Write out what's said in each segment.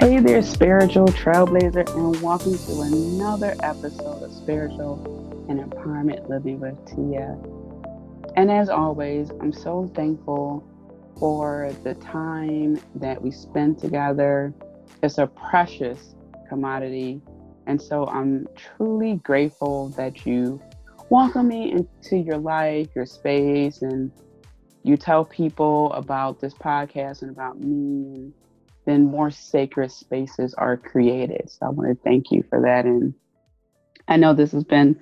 Hey there, spiritual trailblazer, and welcome to another episode of Spiritual and Empowerment Living with Tia. And as always, I'm so thankful for the time that we spend together. It's a precious commodity. And so I'm truly grateful that you welcome me into your life, your space, and you tell people about this podcast and about me then more sacred spaces are created. So I want to thank you for that. And I know this has been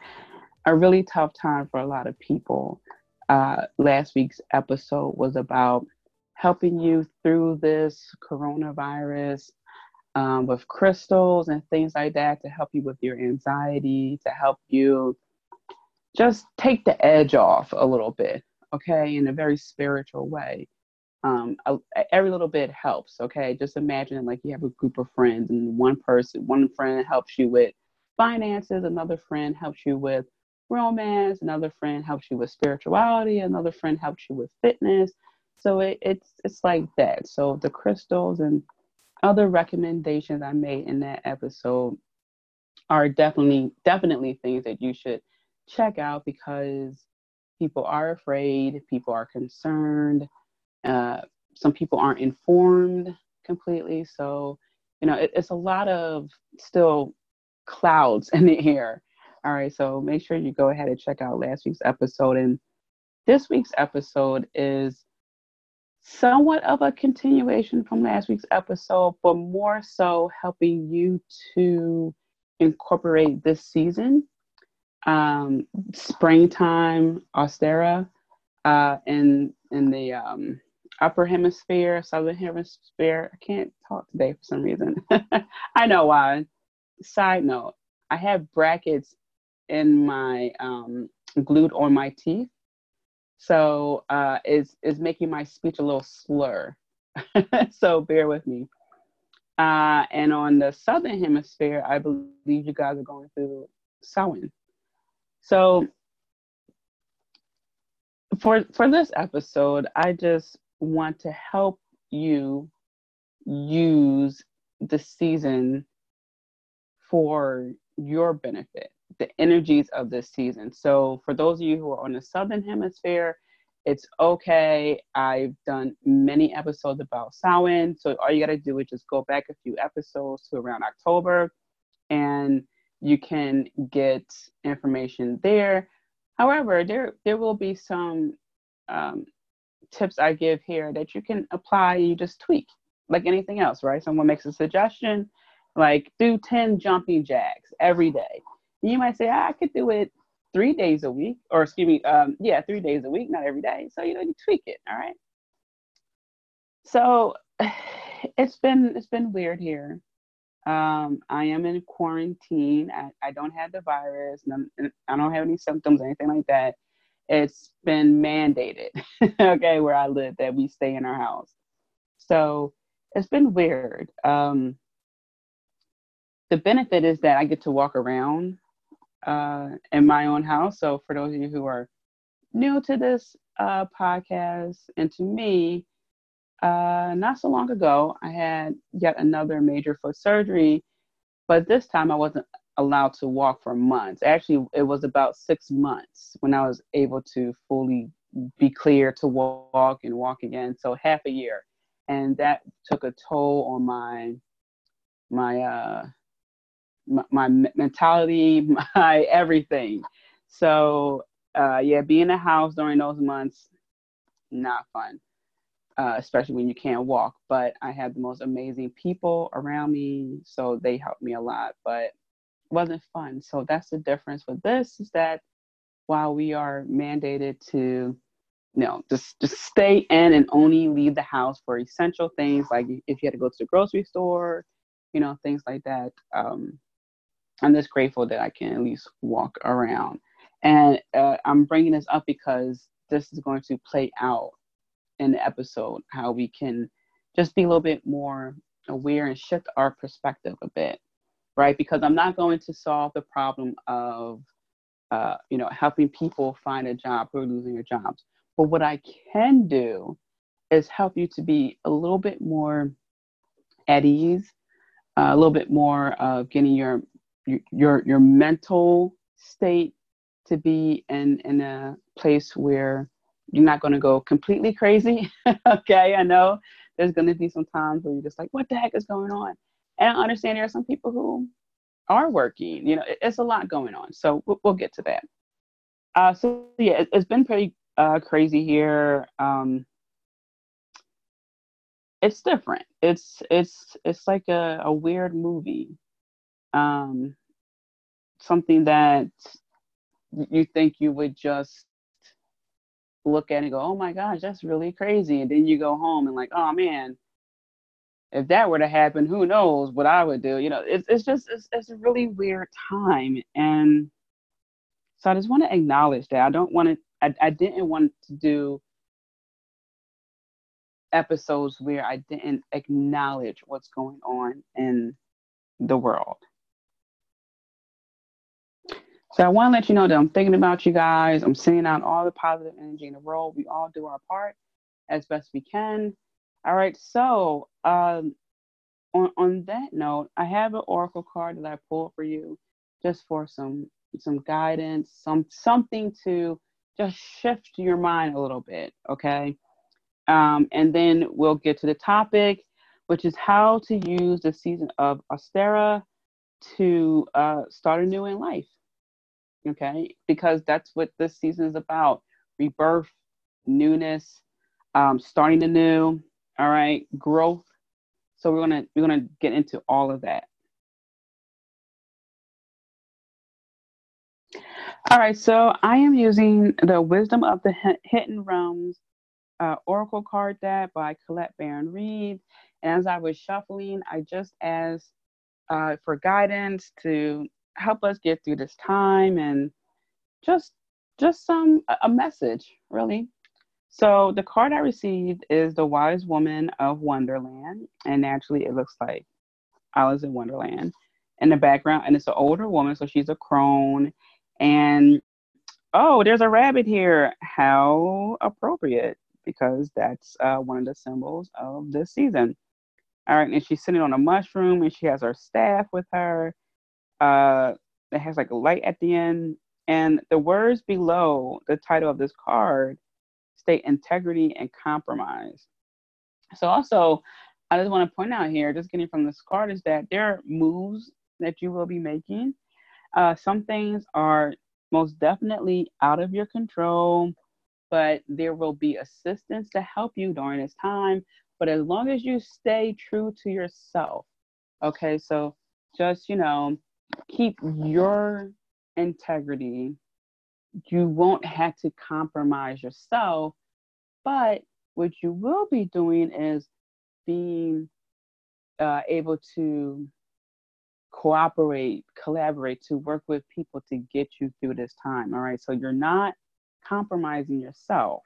a really tough time for a lot of people. Uh, last week's episode was about helping you through this coronavirus um, with crystals and things like that to help you with your anxiety, to help you just take the edge off a little bit, okay, in a very spiritual way um, a, every little bit helps. Okay, just imagine like you have a group of friends, and one person, one friend helps you with finances, another friend helps you with romance, another friend helps you with spirituality, another friend helps you with fitness. So it, it's it's like that. So the crystals and other recommendations I made in that episode are definitely definitely things that you should check out because people are afraid, people are concerned uh, some people aren't informed completely. So, you know, it, it's a lot of still clouds in the air. All right. So make sure you go ahead and check out last week's episode. And this week's episode is somewhat of a continuation from last week's episode, but more so helping you to incorporate this season, um, springtime Ostara, uh, in in the um, upper hemisphere, southern hemisphere. I can't talk today for some reason. I know why. Side note, I have brackets in my um, glued on my teeth. So uh, it's, it's making my speech a little slur. so bear with me. Uh, and on the southern hemisphere, I believe you guys are going through Samhain. So for for this episode, I just want to help you use the season for your benefit, the energies of this season. So, for those of you who are on the southern hemisphere, it's okay. I've done many episodes about Samhain. So, all you got to do is just go back a few episodes to around October and you can get information there. However, there, there will be some um, tips I give here that you can apply and you just tweak like anything else, right? Someone makes a suggestion, like do 10 jumping jacks every day. You might say, I could do it three days a week, or excuse me, um, yeah, three days a week, not every day. So you know, you tweak it, all right. So it's been it's been weird here. Um, I am in quarantine. I, I don't have the virus. None, I don't have any symptoms, anything like that it's been mandated, okay, where I live that we stay in our house. So it's been weird. Um, the benefit is that I get to walk around uh, in my own house. So for those of you who are new to this uh, podcast and to me, uh, not so long ago, I had yet another major foot surgery, but this time I wasn't allowed to walk for months. Actually, it was about six months when I was able to fully be clear to walk and walk again. So half a year, and that took a toll on my my uh my, my mentality, my everything. So uh, yeah, being in the house during those months, not fun. Uh, especially when you can't walk. But I had the most amazing people around me, so they helped me a lot. But wasn't fun. So that's the difference with this is that while we are mandated to you know just just stay in and only leave the house for essential things like if you had to go to the grocery store you know things like that um I'm just grateful that I can at least walk around. And uh, I'm bringing this up because this is going to play out in the episode how we can just be a little bit more aware and shift our perspective a bit, right? Because I'm not going to solve the problem of, uh, you know, helping people find a job who are losing their jobs. But what I can do is help you to be a little bit more at ease, uh, a little bit more of getting your your your mental state to be in in a place where you're not going to go completely crazy. okay, I know there's going to be some times where you're just like, what the heck is going on? And I understand there are some people who are working. You know, it, it's a lot going on. So we'll, we'll get to that. Uh, so yeah, it, has been pretty uh, crazy here. Um, it's different. It's it's it's like a, a weird movie. Um, something that you think you would just look at and go, oh my gosh, that's really crazy. And then you go home and like, oh man, if that were to happen, who knows what I would do? You know, it's it's just it's, it's a really weird time, and so I just want to acknowledge that. I don't want to. I, I didn't want to do episodes where I didn't acknowledge what's going on in the world. So I want to let you know that I'm thinking about you guys. I'm sending out all the positive energy in the world. We all do our part as best we can. All right. So um, on on that note, I have an oracle card that I pulled for you, just for some some guidance, some something to just shift your mind a little bit. Okay. Um, and then we'll get to the topic, which is how to use the season of Ostara to uh, start anew in life okay? Because that's what this season is about rebirth, newness, um, starting anew, all right, growth. So we're gonna we're gonna get into all of that. All right, so I am using the Wisdom of the Hidden Realms uh, Oracle card deck by Colette Baron Reid. And as I was shuffling, I just asked uh, for guidance to help us get through this time and just just some a message really so the card i received is the wise woman of wonderland and naturally it looks like alice in wonderland in the background and it's an older woman so she's a crone and oh there's a rabbit here how appropriate because that's uh, one of the symbols of this season all right and she's sitting on a mushroom and she has her staff with her uh, it has like a light at the end. And the words below the title of this card state integrity and compromise. So, also, I just want to point out here, just getting from this card, is that there are moves that you will be making. Uh, some things are most definitely out of your control, but there will be assistance to help you during this time. But as long as you stay true to yourself, okay, so just, you know, keep your integrity. You won't have to compromise yourself, but what you will be doing is being uh, able to cooperate, collaborate, to work with people to get you through this time. All right. So you're not compromising yourself.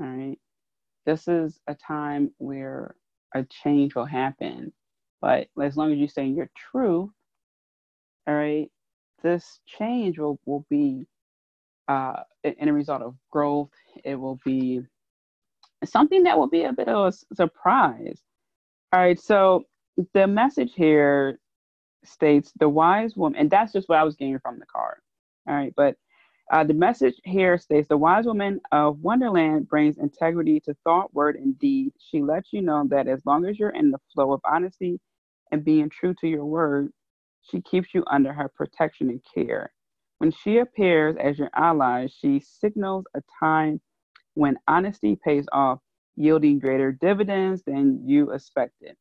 All right. This is a time where a change will happen. But as long as you say your truth all right, this change will, will be uh, in a result of growth. It will be something that will be a bit of a surprise. All right, so the message here states the wise woman, and that's just what I was getting from the card. All right, but uh, the message here states the wise woman of Wonderland brings integrity to thought, word, and deed. She lets you know that as long as you're in the flow of honesty and being true to your word, she keeps you under her protection and care. When she appears as your ally, she signals a time when honesty pays off, yielding greater dividends than you expected.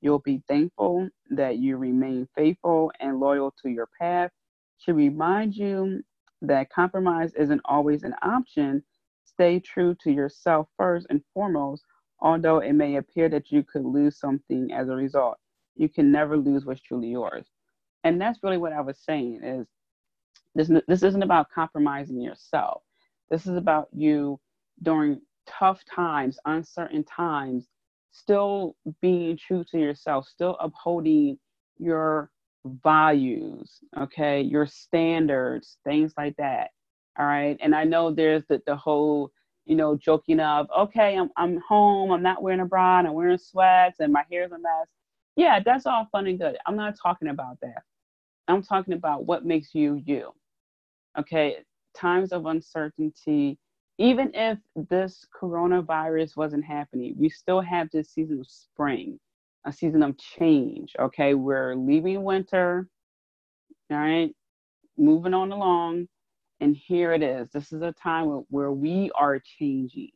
You'll be thankful that you remain faithful and loyal to your path. She reminds you that compromise isn't always an option. Stay true to yourself first and foremost, although it may appear that you could lose something as a result. You can never lose what's truly yours. And that's really what I was saying is this, this isn't about compromising yourself. This is about you during tough times, uncertain times, still being true to yourself, still upholding your values, okay, your standards, things like that. All right. And I know there's the, the whole, you know, joking of, okay, I'm, I'm home, I'm not wearing a bra, and I'm wearing sweats, and my hair's a mess. Yeah, that's all fun and good. I'm not talking about that. I'm talking about what makes you you. Okay. Times of uncertainty, even if this coronavirus wasn't happening, we still have this season of spring, a season of change. Okay. We're leaving winter. All right. Moving on along and here it is. This is a time where we are changing.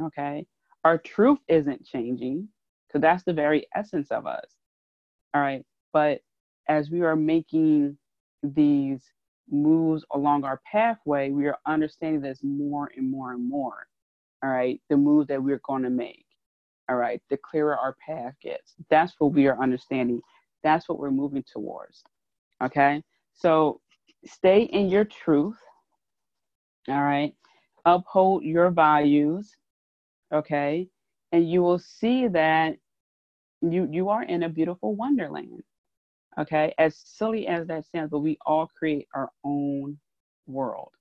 Okay. Our truth isn't changing because that's the very essence of us. All right. But as we are making these moves along our pathway, we are understanding this more and more and more. All right. The moves that we're going to make. All right. The clearer our path gets. That's what we are understanding. That's what we're moving towards. Okay. So stay in your truth. All right. Uphold your values. Okay. And you will see that you you are in a beautiful wonderland. Okay. As silly as that sounds, but we all create our own world.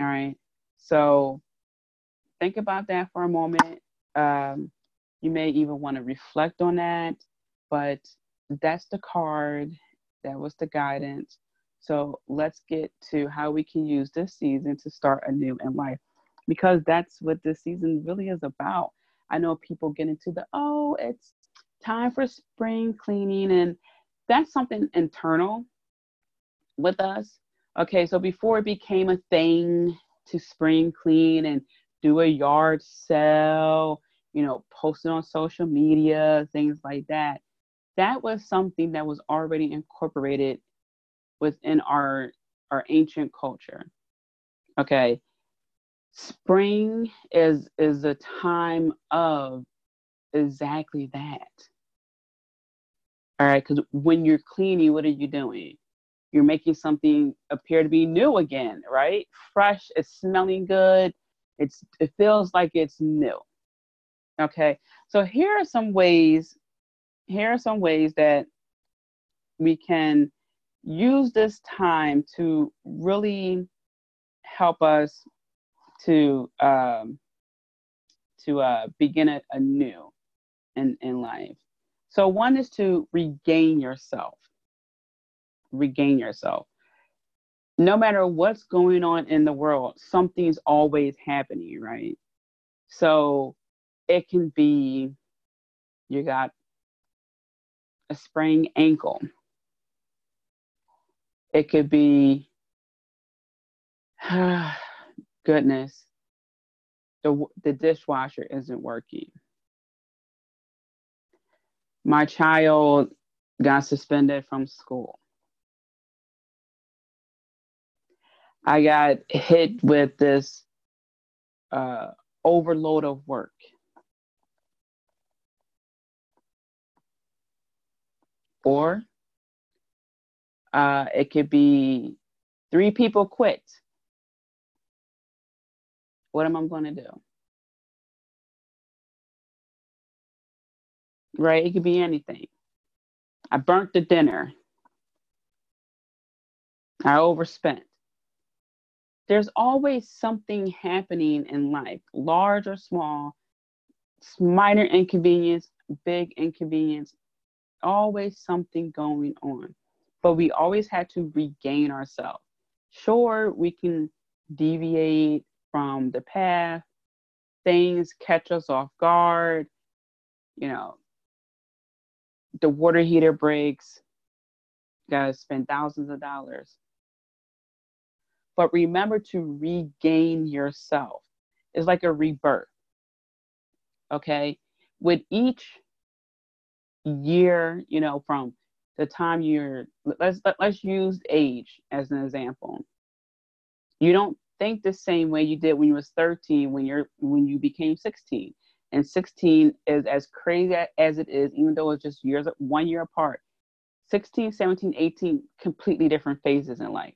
All right. So think about that for a moment. Um, you may even want to reflect on that, but that's the card. That was the guidance. So let's get to how we can use this season to start anew in life because that's what this season really is about. I know people get into the, oh, it's time for spring cleaning, and that's something internal with us. Okay, so before it became a thing to spring clean and do a yard sale, you know, post it on social media, things like that, that was something that was already incorporated within our our ancient culture. Okay. Spring is is a time of exactly that. All right, because when you're cleaning, what are you doing? You're making something appear to be new again, right? Fresh, it's smelling good, it's it feels like it's new. Okay, so here are some ways, here are some ways that we can use this time to really help us to um, to uh, begin it anew in, in life. So one is to regain yourself. Regain yourself. No matter what's going on in the world, something's always happening, right? So it can be you got a sprained ankle it could be, goodness, the, the dishwasher isn't working. My child got suspended from school. I got hit with this uh, overload of work. Or uh, it could be three people quit. What am I going to do? Right? It could be anything. I burnt the dinner. I overspent. There's always something happening in life, large or small, minor inconvenience, big inconvenience, always something going on but we always had to regain ourselves. Sure, we can deviate from the path, things catch us off guard, you know, the water heater breaks, You gotta spend thousands of dollars. But remember to regain yourself. It's like a rebirth. Okay. With each year, you know, from the time you're let's let, let's use age as an example you don't think the same way you did when you was 13 when you're when you became 16 and 16 is as crazy as it is even though it's just years one year apart 16, 17, 18, completely different phases in life.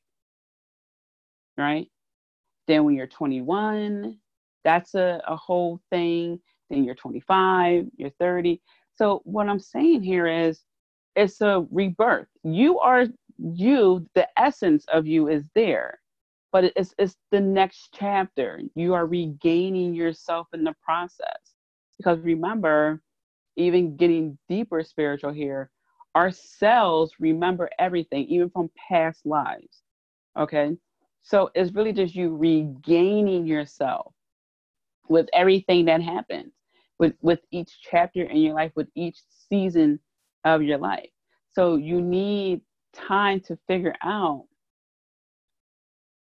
Right? Then when you're 21, that's a, a whole thing. Then you're 25, you're 30. So what I'm saying here is it's a rebirth. You are you, the essence of you is there, but it's it's the next chapter. You are regaining yourself in the process. Because remember, even getting deeper spiritual here, our cells remember everything, even from past lives. Okay. So it's really just you regaining yourself with everything that happens, with, with each chapter in your life, with each season of your life. So you need time to figure out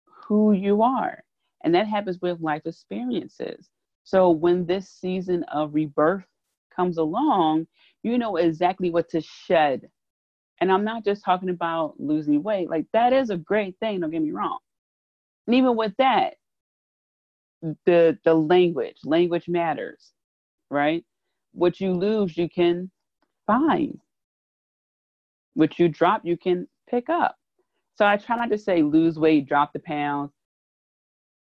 who you are. And that happens with life experiences. So when this season of rebirth comes along, you know exactly what to shed. And I'm not just talking about losing weight, like that is a great thing, don't get me wrong. And even with that, the the language, language matters, right? What you lose, you can find. What you drop, you can pick up. So I try not to say lose weight, drop the pounds.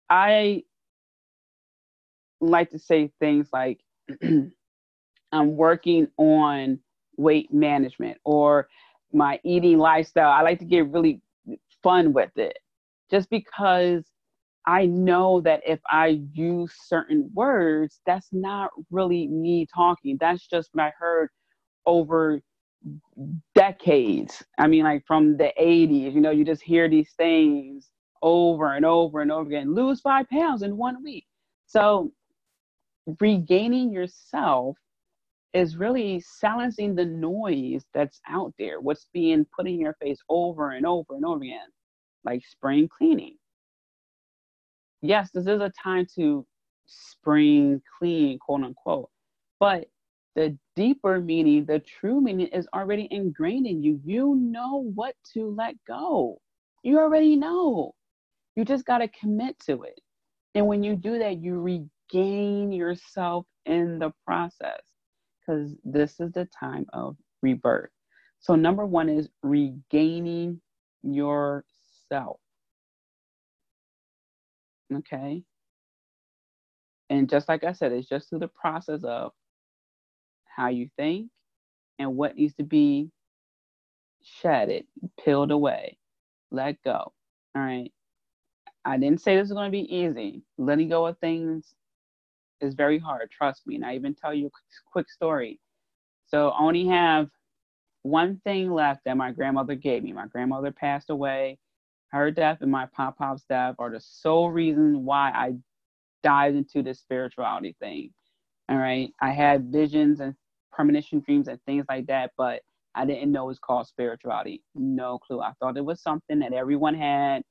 I like to say things like I'm working on weight management or my eating lifestyle. I like to get really fun with it just because I know that if I use certain words, that's not really me talking. That's just what I heard over decades. I mean, like from the 80s, you know, you just hear these things over and over and over again lose five pounds in one week. So, regaining yourself is really silencing the noise that's out there, what's being put in your face over and over and over again, like spring cleaning. Yes, this is a time to spring clean, quote unquote, but the deeper meaning, the true meaning is already ingrained in you. You know what to let go. You already know. You just got to commit to it. And when you do that, you regain yourself in the process because this is the time of rebirth. So, number one is regaining yourself. Okay. And just like I said, it's just through the process of how you think and what needs to be shedded, peeled away, let go. All right. I didn't say this is going to be easy. Letting go of things is very hard. Trust me. And I even tell you a quick story. So I only have one thing left that my grandmother gave me. My grandmother passed away. Her death and my pop pop's death are the sole reason why I dived into this spirituality thing. All right. I had visions and premonition dreams and things like that, but I didn't know it was called spirituality. No clue. I thought it was something that everyone had.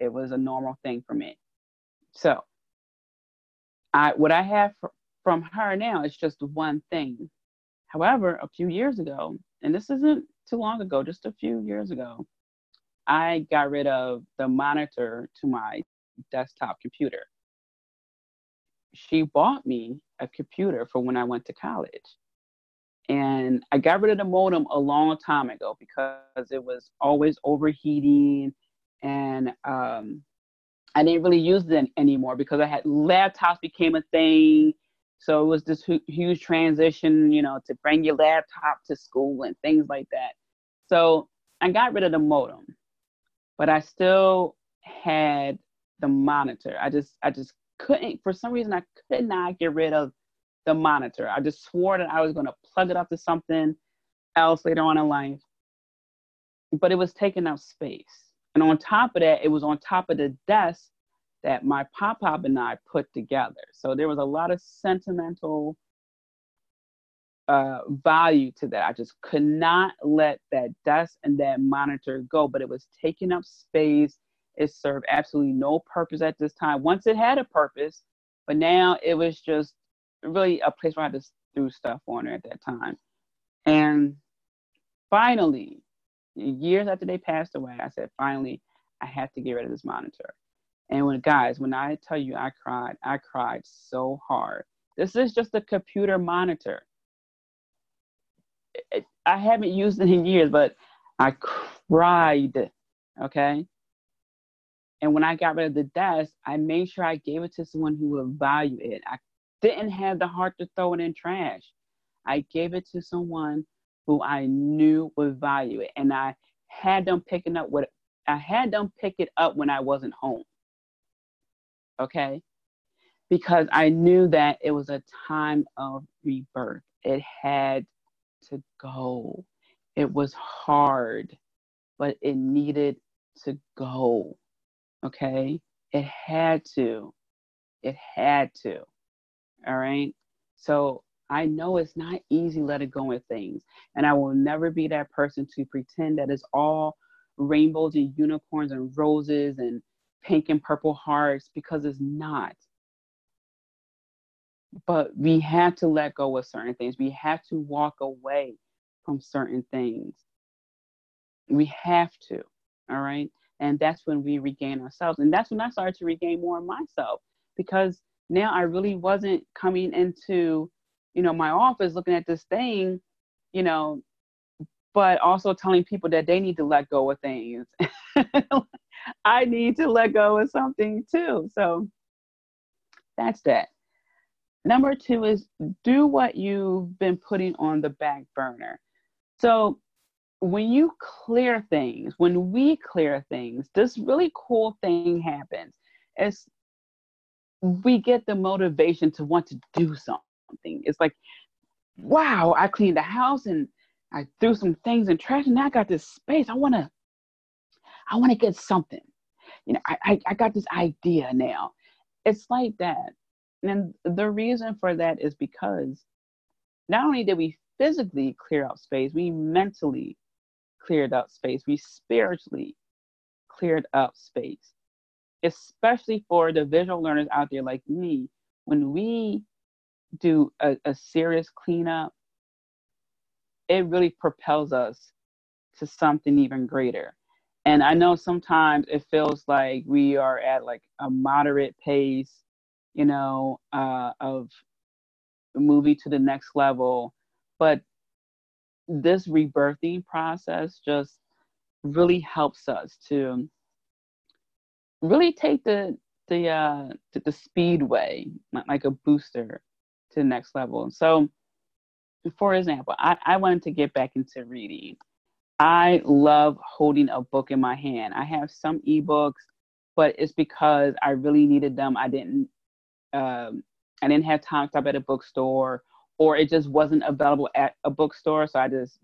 It was a normal thing for me. So, I what I have for, from her now is just one thing. However, a few years ago, and this isn't too long ago, just a few years ago, I got rid of the monitor to my desktop computer. She bought me a computer for when I went to college. And I got rid of the modem a long time ago because it was always overheating and um, I didn't really use it anymore because I had laptops became a thing. So it was this huge transition, you know, to bring your laptop to school and things like that. So I got rid of the modem, but I still had the monitor. I just I just couldn't for some reason I could not get rid of the monitor. I just swore that I was going to plug it up to something else later on in life. But it was taking up space. And on top of that, it was on top of the desk that my pop pop and I put together. So there was a lot of sentimental uh, value to that. I just could not let that desk and that monitor go, but it was taking up space. It served absolutely no purpose at this time. Once it had a purpose, but now it was just really a place where I just threw stuff on it at that time. And finally, years after they passed away, I said, finally, I have to get rid of this monitor. And when guys, when I tell you I cried, I cried so hard. This is just a computer monitor. It, I haven't used it in years, but I cried. Okay. And when I got rid of the desk, I made sure I gave it to someone who would value it. I didn't have the heart to throw it in trash. I gave it to someone who I knew would value it. And I had them picking up what I had them pick it up when I wasn't home. Okay? Because I knew that it was a time of rebirth. It had to go. It was hard, but it needed to go. Okay? It had to. It had to. All right? So I know it's not easy letting go of things. And I will never be that person to pretend that it's all rainbows and unicorns and roses and pink and purple hearts because it's not. But we have to let go of certain things. We have to walk away from certain things. We have to. All right. And that's when we regain ourselves. And that's when I started to regain more of myself because now I really wasn't coming into, you know, my office looking at this thing, you know, but also telling people that they need to let go of things. I need to let go of something too. So that's that. Number two is do what you've been putting on the back burner. So when you clear things, when we clear things, this really cool thing happens. It's we get the motivation to want to do something. It's like, wow, I cleaned the house and I threw some things in trash and now I got this space. I wanna, I wanna get something. You know, I, I, I got this idea now. It's like that. And the reason for that is because not only did we physically clear out space, we mentally cleared out space, we spiritually cleared up space. Especially for the visual learners out there like me, when we do a, a serious cleanup, it really propels us to something even greater. And I know sometimes it feels like we are at like a moderate pace, you know, uh, of moving to the next level. But this rebirthing process just really helps us to really take the the uh the, the speedway like a booster to the next level. So for example, I, I wanted to get back into reading. I love holding a book in my hand. I have some ebooks, but it's because I really needed them. I didn't um, I didn't have time to stop at a bookstore or it just wasn't available at a bookstore, so I just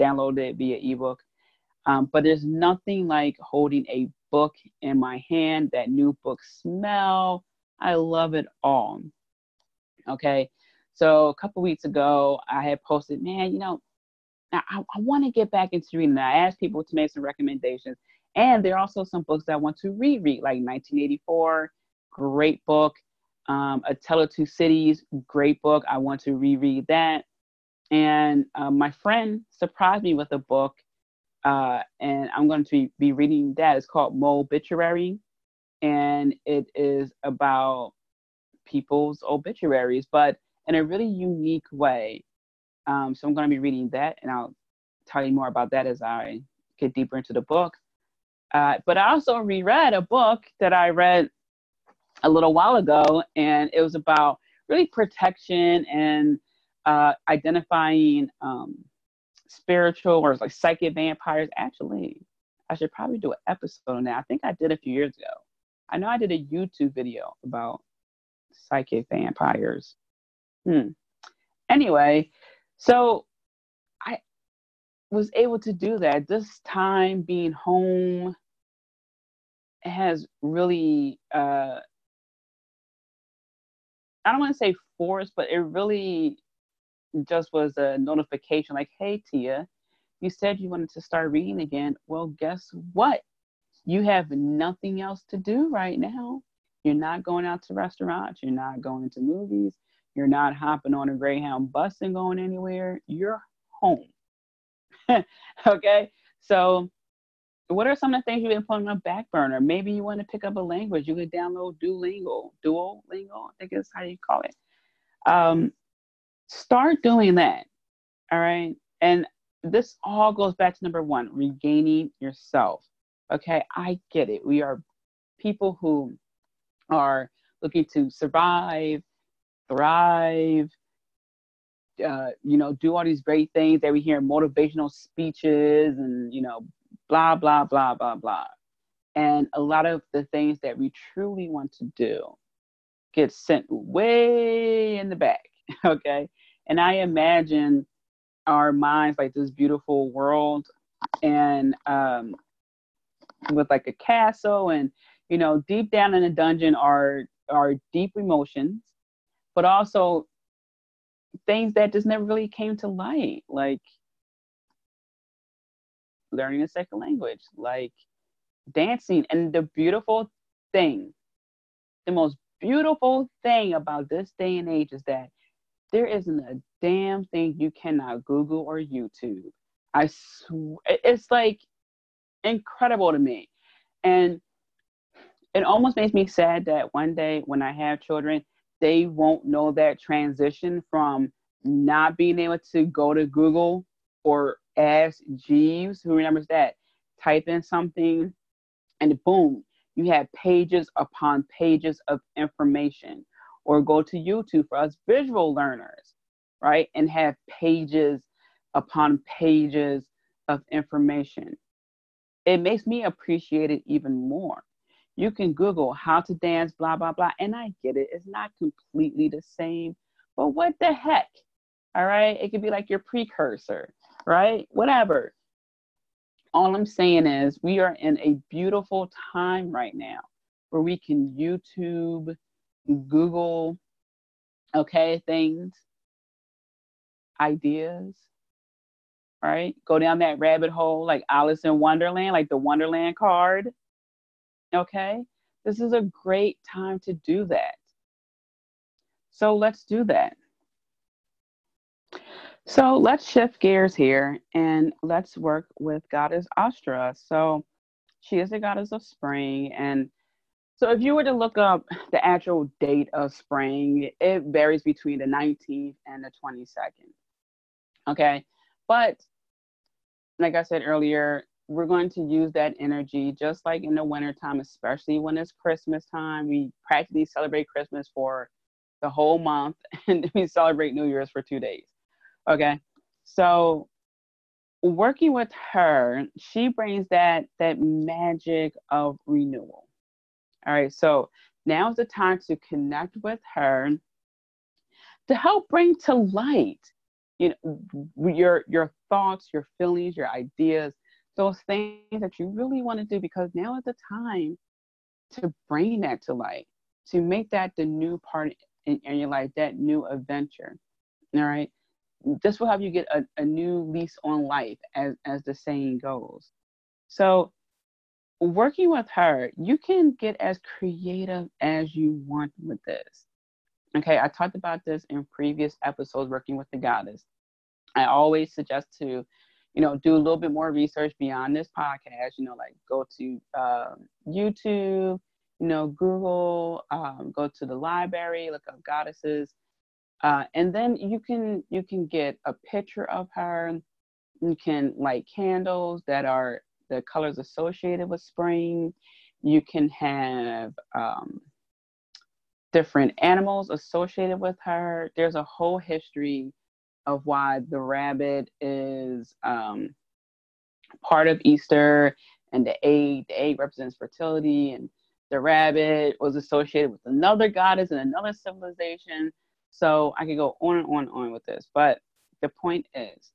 downloaded it via ebook. Um, but there's nothing like holding a book in my hand, that new book smell. I love it all. Okay. So a couple weeks ago, I had posted, man, you know, I, I want to get back into reading. I asked people to make some recommendations. And there are also some books that I want to reread, like 1984, great book. Um, A Tale of Two Cities, great book. I want to reread that. And uh, my friend surprised me with a book, uh, and I'm going to be reading that. It's called Mobituary, and it is about people's obituaries, but in a really unique way. Um, so I'm going to be reading that, and I'll tell you more about that as I get deeper into the book. Uh, but I also reread a book that I read a little while ago, and it was about really protection and uh, identifying um, spiritual or like psychic vampires. Actually, I should probably do an episode on that. I think I did a few years ago. I know I did a YouTube video about psychic vampires. Hmm. Anyway, so I was able to do that. This time being home has really, uh, I don't want to say forced, but it really just was a notification like, hey, Tia, you said you wanted to start reading again. Well, guess what? You have nothing else to do right now. You're not going out to restaurants. You're not going to movies. You're not hopping on a Greyhound bus and going anywhere. You're home. okay? So, what are some of the things you've been putting on a back burner? Maybe you want to pick up a language. You could download Duolingo. Duolingo, I think is how do you call it. Um, start doing that. All right. And this all goes back to number one regaining yourself. Okay, I get it. We are people who are looking to survive, thrive, uh, you know, do all these great things that we hear motivational speeches and, you know, blah, blah, blah, blah, blah. And a lot of the things that we truly want to do get sent way in the back. Okay. And I imagine our minds like this beautiful world and um, with like a castle and you know deep down in the dungeon are are deep emotions but also things that just never really came to light like learning a second language like dancing and the beautiful thing the most beautiful thing about this day and age is that there isn't a damn thing you cannot Google or YouTube. I swear, it's like incredible to me. And it almost makes me sad that one day when I have children, they won't know that transition from not being able to go to Google or ask Jeeves, who remembers that, type in something and boom, you have pages upon pages of information. Or go to YouTube for us visual learners right? And have pages upon pages of information. It makes me appreciate it even more. You can Google how to dance, blah, blah, blah. And I get it. It's not completely the same, but what the heck? All right. It could be like your precursor, right? Whatever. All I'm saying is, we are in a beautiful time right now where we can YouTube, Google, okay, things ideas, right? Go down that rabbit hole like Alice in Wonderland, like the Wonderland card. Okay? This is a great time to do that. So let's do that. So let's shift gears here and let's work with Goddess Ostara. So she is the goddess of spring. And so if you were to look up the actual date of spring, it varies between the 19th and the 22nd. Okay. But like I said earlier, we're going to use that energy just like in the wintertime, especially when it's Christmas time. We practically celebrate Christmas for the whole month and we celebrate New Year's for two days. Okay. So working with her, she brings that that magic of renewal. All right. So now is the time to connect with her to help bring to light you know your your thoughts your feelings your ideas those things that you really want to do because now is the time to bring that to light to make that the new part in, in your life that new adventure all right? This will help you get a, a new lease on life as as the saying goes. So working with her you can get as creative as you want with this Okay, I talked about this in previous episodes working with the goddess. I always suggest to, you know, do a little bit more research beyond this podcast, you know, like go to uh, YouTube, you know, Google, um, go to the library, look up goddesses. Uh, and then you can you can get a picture of her. You can light candles that are the colors associated with spring. You can have um, different animals associated with her. There's a whole history of why the rabbit is um, part of Easter and the egg. The egg represents fertility, and the rabbit was associated with another goddess and another civilization. So I could go on and on and on with this. But the point is,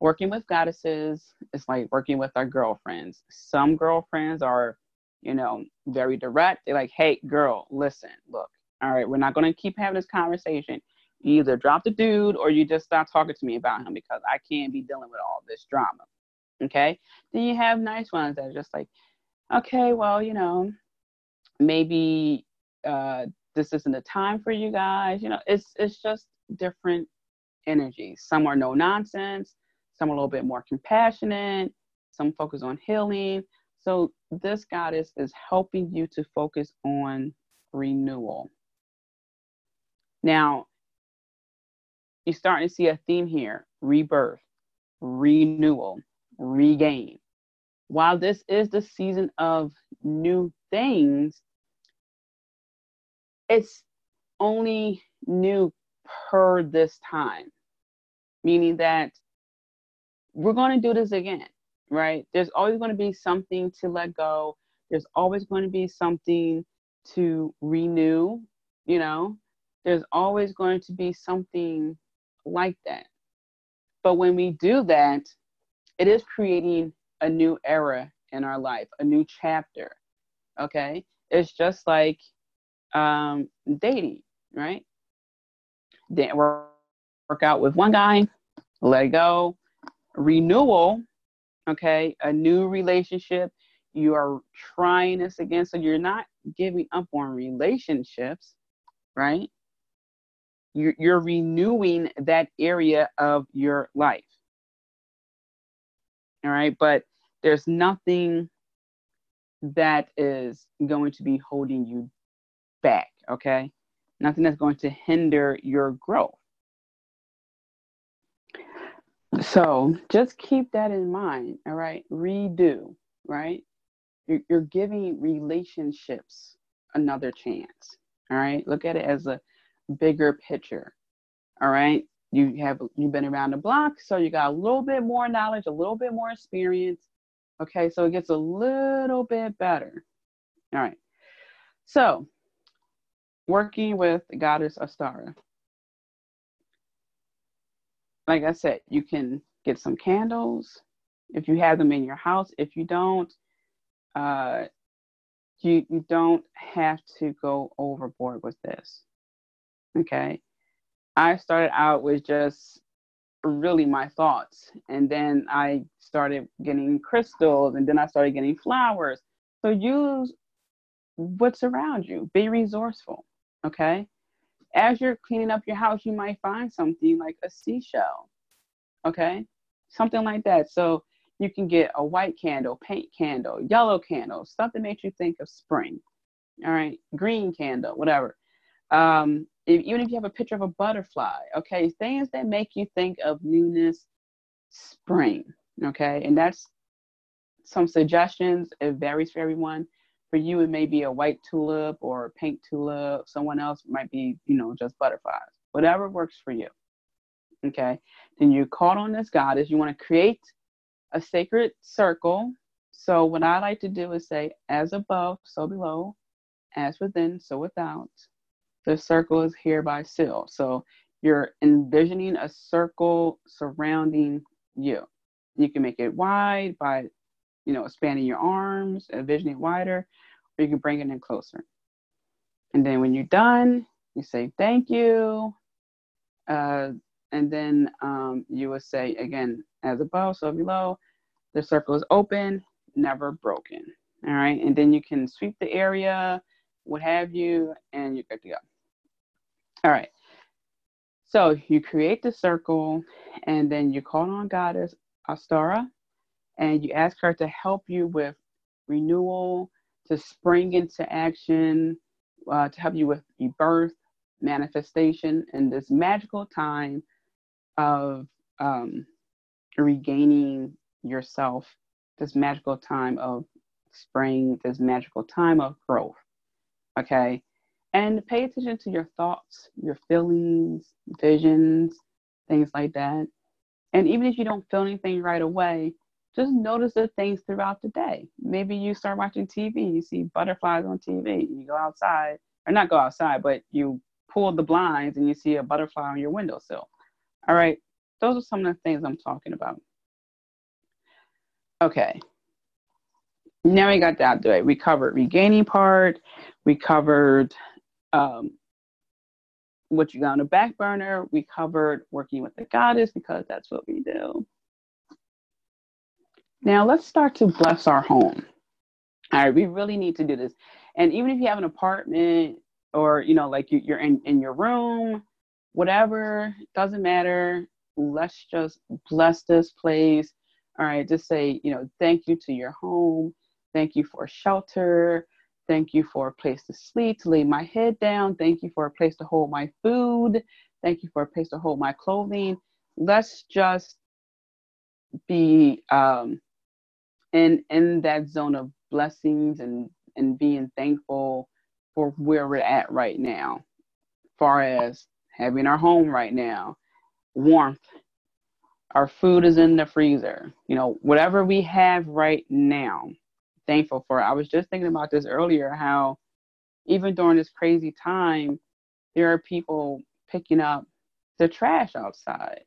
working with goddesses is like working with our girlfriends. Some girlfriends are, you know, very direct. They're like, hey, girl, listen, look, all right, we're not going to keep having this conversation. You either drop the dude or you just stop talking to me about him because I can't be dealing with all this drama. Okay. Then you have nice ones that are just like, okay, well, you know, maybe uh, this isn't the time for you guys. You know, it's it's just different energies. Some are no nonsense. Some are a little bit more compassionate. Some focus on healing. So this goddess is helping you to focus on renewal. Now, you're starting to see a theme here rebirth, renewal, regain. While this is the season of new things, it's only new per this time, meaning that we're going to do this again, right? There's always going to be something to let go. There's always going to be something to renew, you know? There's always going to be something like that. But when we do that, it is creating a new era in our life, a new chapter. Okay? It's just like um, dating, right? Then work, work out with one guy, let go. Renewal, okay, a new relationship. You are trying this again, so you're not giving up on relationships, right? You're, you're renewing that area of your life. All right, but there's nothing that is going to be holding you back, okay? Nothing that's going to hinder your growth. So just keep that in mind, all right? Redo, right? You're, you're giving relationships another chance, all right? Look at it as a bigger picture, all right? You have you've been around the block, so you got a little bit more knowledge, a little bit more experience. Okay, so it gets a little bit better. All right. So working with goddess Ostara. Like I said, you can get some candles if you have them in your house. If you don't, uh, you you don't have to go overboard with this. Okay, I started out with just really my thoughts, and then I started getting crystals, and then I started getting flowers. So use what's around you. Be resourceful. Okay. As you're cleaning up your house, you might find something like a seashell. Okay. Something like that. So you can get a white candle, paint candle, yellow candle, stuff that makes you think of spring. All right. Green candle, whatever. Um, if, even if you have a picture of a butterfly, okay, things that make you think of newness, spring, okay, and that's some suggestions. It varies for everyone. For you it may be a white tulip or a pink tulip. Someone else might be you know just butterflies. Whatever works for you okay? Then you call on this goddess. You want to create a sacred circle. So what i like to do is say as above so below. As within so without the circle is hereby sealed so you're envisioning a circle surrounding you you can make it wide by you know, expanding your arms, envisioning wider, or you can bring it in closer. And then when you're done, you say thank you. Uh, and then um, you will say again, as above, so below, the circle is open, never broken. All right. And then you can sweep the area, what have you, and you're good to go. All right. So you create the circle and then you call on Goddess Ostara and you ask her to help you with renewal, to spring into action, uh, to help you with rebirth, manifestation, and this magical time of um, regaining yourself, this magical time of spring, this magical time of growth. Okay. And pay attention to your thoughts, your feelings, visions, things like that. And even if you don't feel anything right away, just notice the things throughout the day. Maybe you start watching TV, you see butterflies on TV, you go outside, or not go outside, but you pull the blinds and you see a butterfly on your windowsill. All right, those are some of the things I'm talking about. Okay, now we got that way. We covered regaining part, we covered um, what you got on the back burner, we covered working with the goddess because that's what we do. Now let's start to bless our home. All right, we really need to do this. And even if you have an apartment or, you know, like you, are in, in your room, whatever, doesn't matter. Let's just bless this place. All right, just say, you know, thank you to your home. Thank you for shelter. Thank you for a place to sleep, to lay my head down. Thank you for a place to hold my food. Thank you for a place to hold my clothing. Let's just be um, in in that zone of blessings and and being thankful for where we're at right now, far as having our home right now, warmth, our food is in the freezer, you know, whatever we have right now, thankful for. I was just thinking about this earlier how even during this crazy time, there are people picking up the trash outside.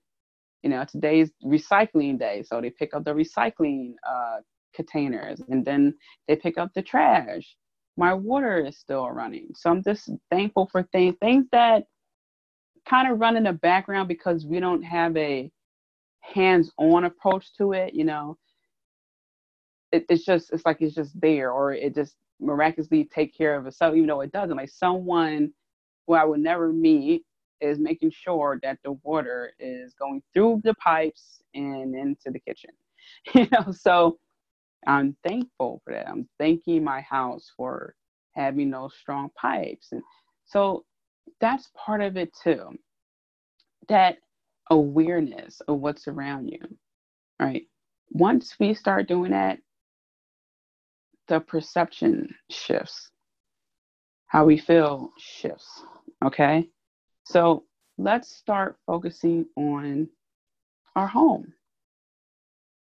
You know, today's recycling day, so they pick up the recycling uh, containers and then they pick up the trash. My water is still running, so I'm just thankful for things things that kind of run in the background because we don't have a hands-on approach to it. You know, it, it's just it's like it's just there, or it just miraculously take care of itself, even though it doesn't. Like someone who I would never meet is making sure that the water is going through the pipes and into the kitchen. You know, so I'm thankful for that. I'm thanking my house for having those strong pipes. And so that's part of it too. That awareness of what's around you. Right. Once we start doing that, the perception shifts. How we feel shifts. Okay. So let's start focusing on our home.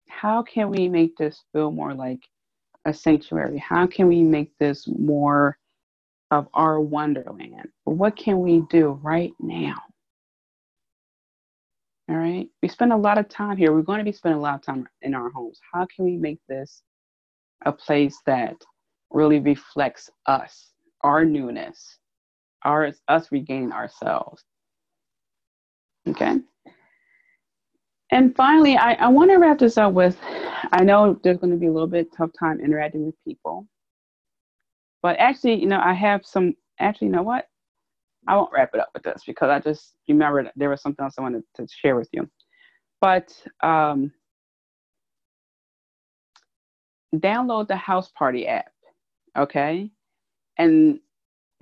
How can we make this feel more like a sanctuary? How can we make this more of our wonderland? What can we do right now? All right. We spend a lot of time here. We're going to be spending a lot of time in our homes. How can we make this a place that really reflects us, our newness, our us regaining ourselves? Okay. And finally, I, I want to wrap this up with I know there's going to be a little bit tough time interacting with people. But actually, you know, I have some, actually, you know what? I won't wrap it up with this because I just remembered there was something else I wanted to share with you. But um, download the Houseparty app, okay? And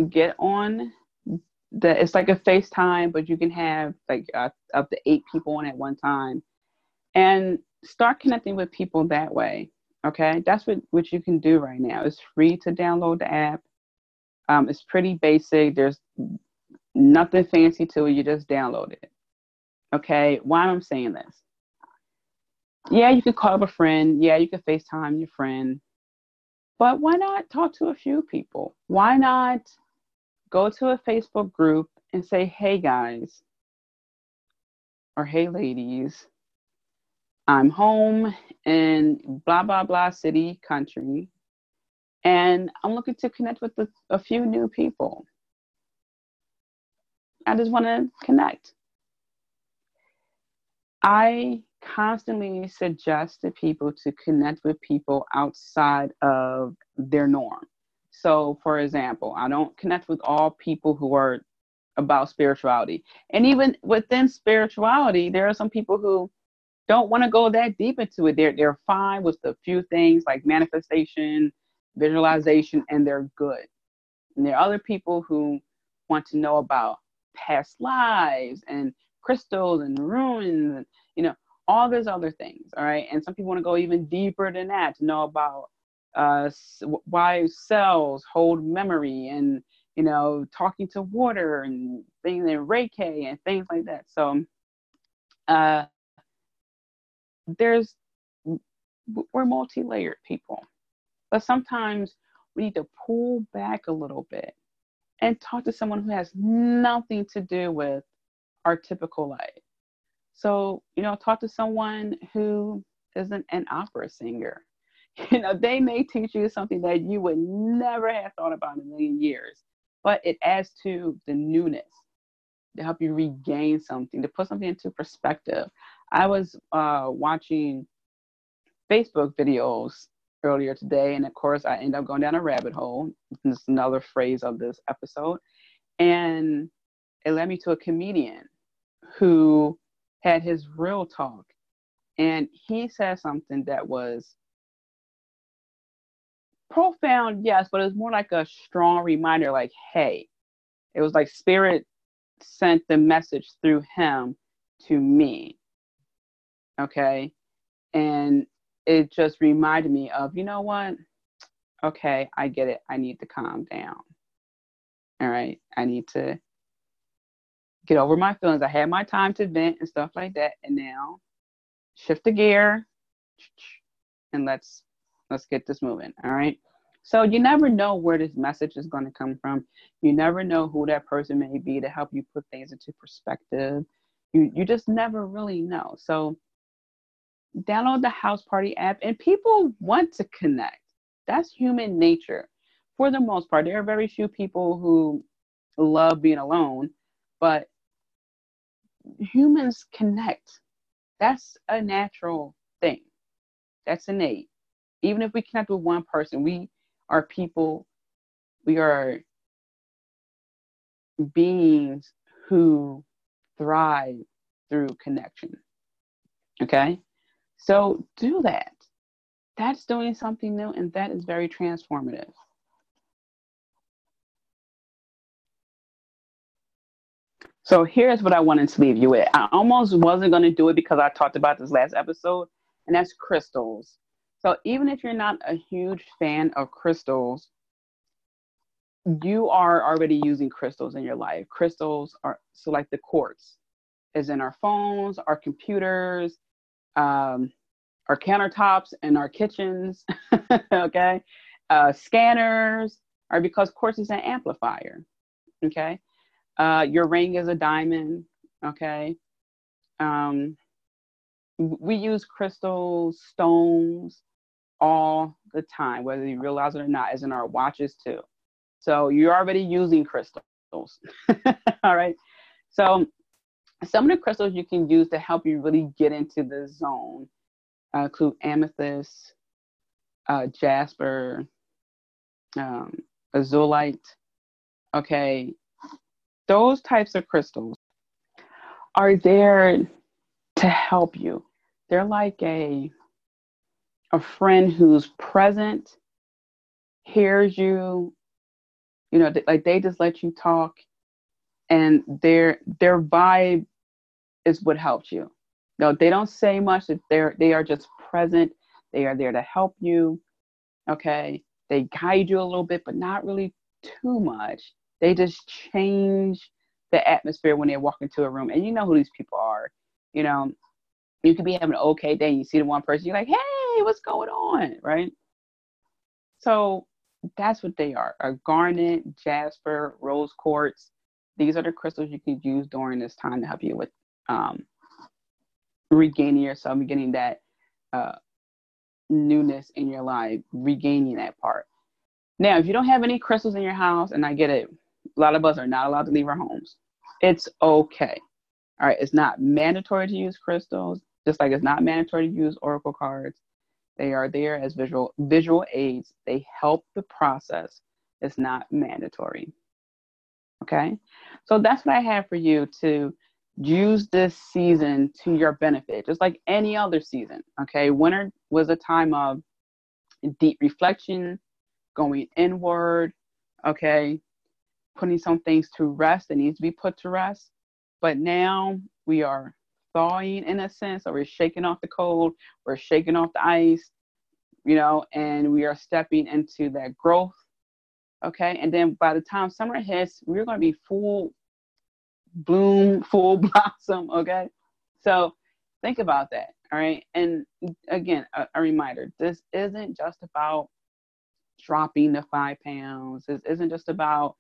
get on the it's like a FaceTime, but you can have like uh, up to eight people on at one time, and start connecting with people that way. Okay, that's what what you can do right now. It's free to download the app. Um, it's pretty basic. There's nothing fancy to it. You just download it. Okay, why am I saying this? Yeah, you could call up a friend. Yeah, you could FaceTime your friend. But why not talk to a few people? Why not go to a Facebook group and say, hey guys, or hey ladies, I'm home in blah, blah, blah city, country, and I'm looking to connect with a, a few new people. I just want to connect. I constantly suggest to people to connect with people outside of their norm. So, for example, I don't connect with all people who are about spirituality. And even within spirituality, there are some people who don't want to go that deep into it. They're they're fine with a few things like manifestation, visualization, and they're good. And there are other people who want to know about past lives and crystals and runes and you know all those other things. All right, and some people want to go even deeper than that to know about uh, why cells hold memory and you know talking to water and things in reiki and things like that. So uh, there's we're multi-layered people. But sometimes we need to pull back a little bit and talk to someone who has nothing to do with our typical life so you know talk to someone who isn't an opera singer you know, they may teach you something that you would never have thought about in a million years, but it adds to the newness to help you regain something, to put something into perspective. I was uh, watching Facebook videos earlier today, and of course, I end up going down a rabbit hole. This is another phrase of this episode. And it led me to a comedian who had his real talk. And he said something that was profound, yes, but it was more like a strong reminder, like, hey, it was like spirit sent the message through him to me. Okay. And it just reminded me of, you know what? Okay, I get it. I need to calm down. All right. I need to get over my feelings. I had my time to vent and stuff like that. And now shift the gear and let's let's get this moving. All right. So you never know where this message is going to come from. You never know who that person may be to help you put things into perspective. You you just never really know. So download the Houseparty app and people want to connect. That's human nature. For the most part, there are very few people who love being alone, but humans connect. That's a natural thing. That's innate. Even if we connect with one person, we are people, we are beings who thrive through connection. Okay? So do that. That's doing something new and that is very transformative. So here's what I wanted to leave you with. I almost wasn't going to do it because I talked about this last episode, and that's crystals. So even if you're not a huge fan of crystals, you are already using crystals in your life. Crystals are so like the quartz is in our phones, our computers, um, our countertops, and our kitchens. okay, uh, scanners are because quartz is an amplifier. Okay, uh, your ring is a diamond. Okay, um, we use crystals, stones, all the time, whether you realize it or not, as in our watches too. So you're already using crystals. all right. So some of the crystals you can use to help you really get into the zone uh, include amethyst, uh, jasper, um, azulite. Okay. Those types of crystals are there to help you. They're like a a friend who's present, hears you, you know, like they just let you talk, and their their vibe is what helps you. No, they don't say much. They're they are just present. They are there to help you. Okay, they guide you a little bit, but not really too much. They just change the atmosphere when they walk into a room, and you know who these people are. You know, you could be having an okay day, and you see the one person, you're like, hey what's going on? Right? So that's what they are a garnet, jasper, rose quartz. These are the crystals you can use during this time to help you with um, regaining yourself, getting that uh, newness in your life, regaining that part. Now, if you don't have any crystals in your house, and I get it, a lot of us are not allowed to leave our homes. It's okay. All right, it's not mandatory to use crystals, just like it's not mandatory to use oracle cards. They are there as visual visual aids. They help the process. It's not mandatory. Okay? So that's what I have for you to use this season to your benefit, just like any other season. Okay? Winter was a time of deep reflection, going inward, okay, putting some things to rest that needs to be put to rest. But now we are thawing in a sense, or we're shaking off the cold, we're shaking off the ice, you know, and we are stepping into that growth. Okay. And then by the time summer hits, we're going to be full bloom, full blossom. Okay. So think about that. All right. And again, a, a reminder this isn't just about dropping the five pounds, this isn't just about,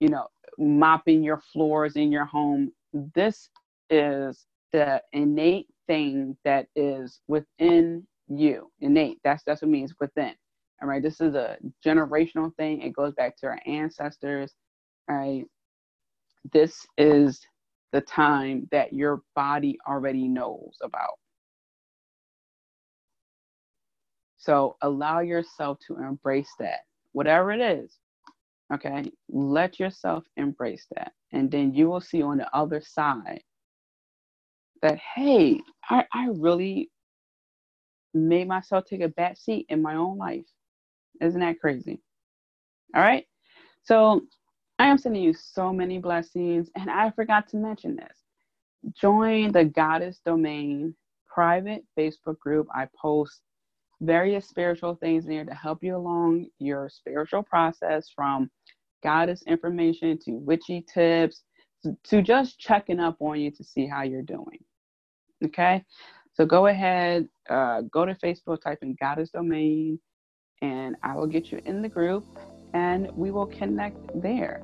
you know, mopping your floors in your home. This is the innate thing that is within you, innate. That's that's what means within. All right. This is a generational thing. It goes back to our ancestors. All right. This is the time that your body already knows about. So allow yourself to embrace that, whatever it is. Okay. Let yourself embrace that. And then you will see on the other side that, hey, I, I really made myself take a back seat in my own life. Isn't that crazy? All right. So I am sending you so many blessings. And I forgot to mention this. Join the Goddess Domain private Facebook group. I post various spiritual things in there to help you along your spiritual process from goddess information to witchy tips to just checking up on you to see how you're doing. Okay, so go ahead, uh, go to Facebook, type in Goddess Domain, and I will get you in the group and we will connect there.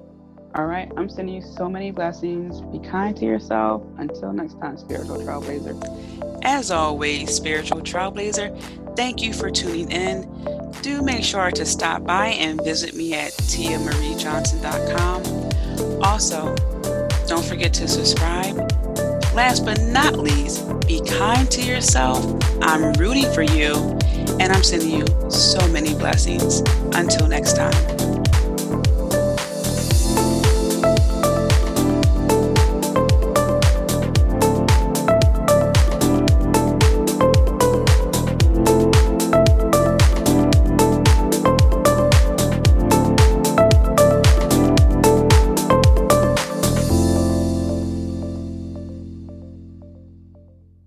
All right, I'm sending you so many blessings. Be kind to yourself. Until next time, Spiritual Trailblazer. As always, Spiritual Trailblazer, thank you for tuning in. Do make sure to stop by and visit me at tiamariejohnson.com. Also, don't forget to subscribe. Last but not least, be kind to yourself. I'm rooting for you, and I'm sending you so many blessings. Until next time.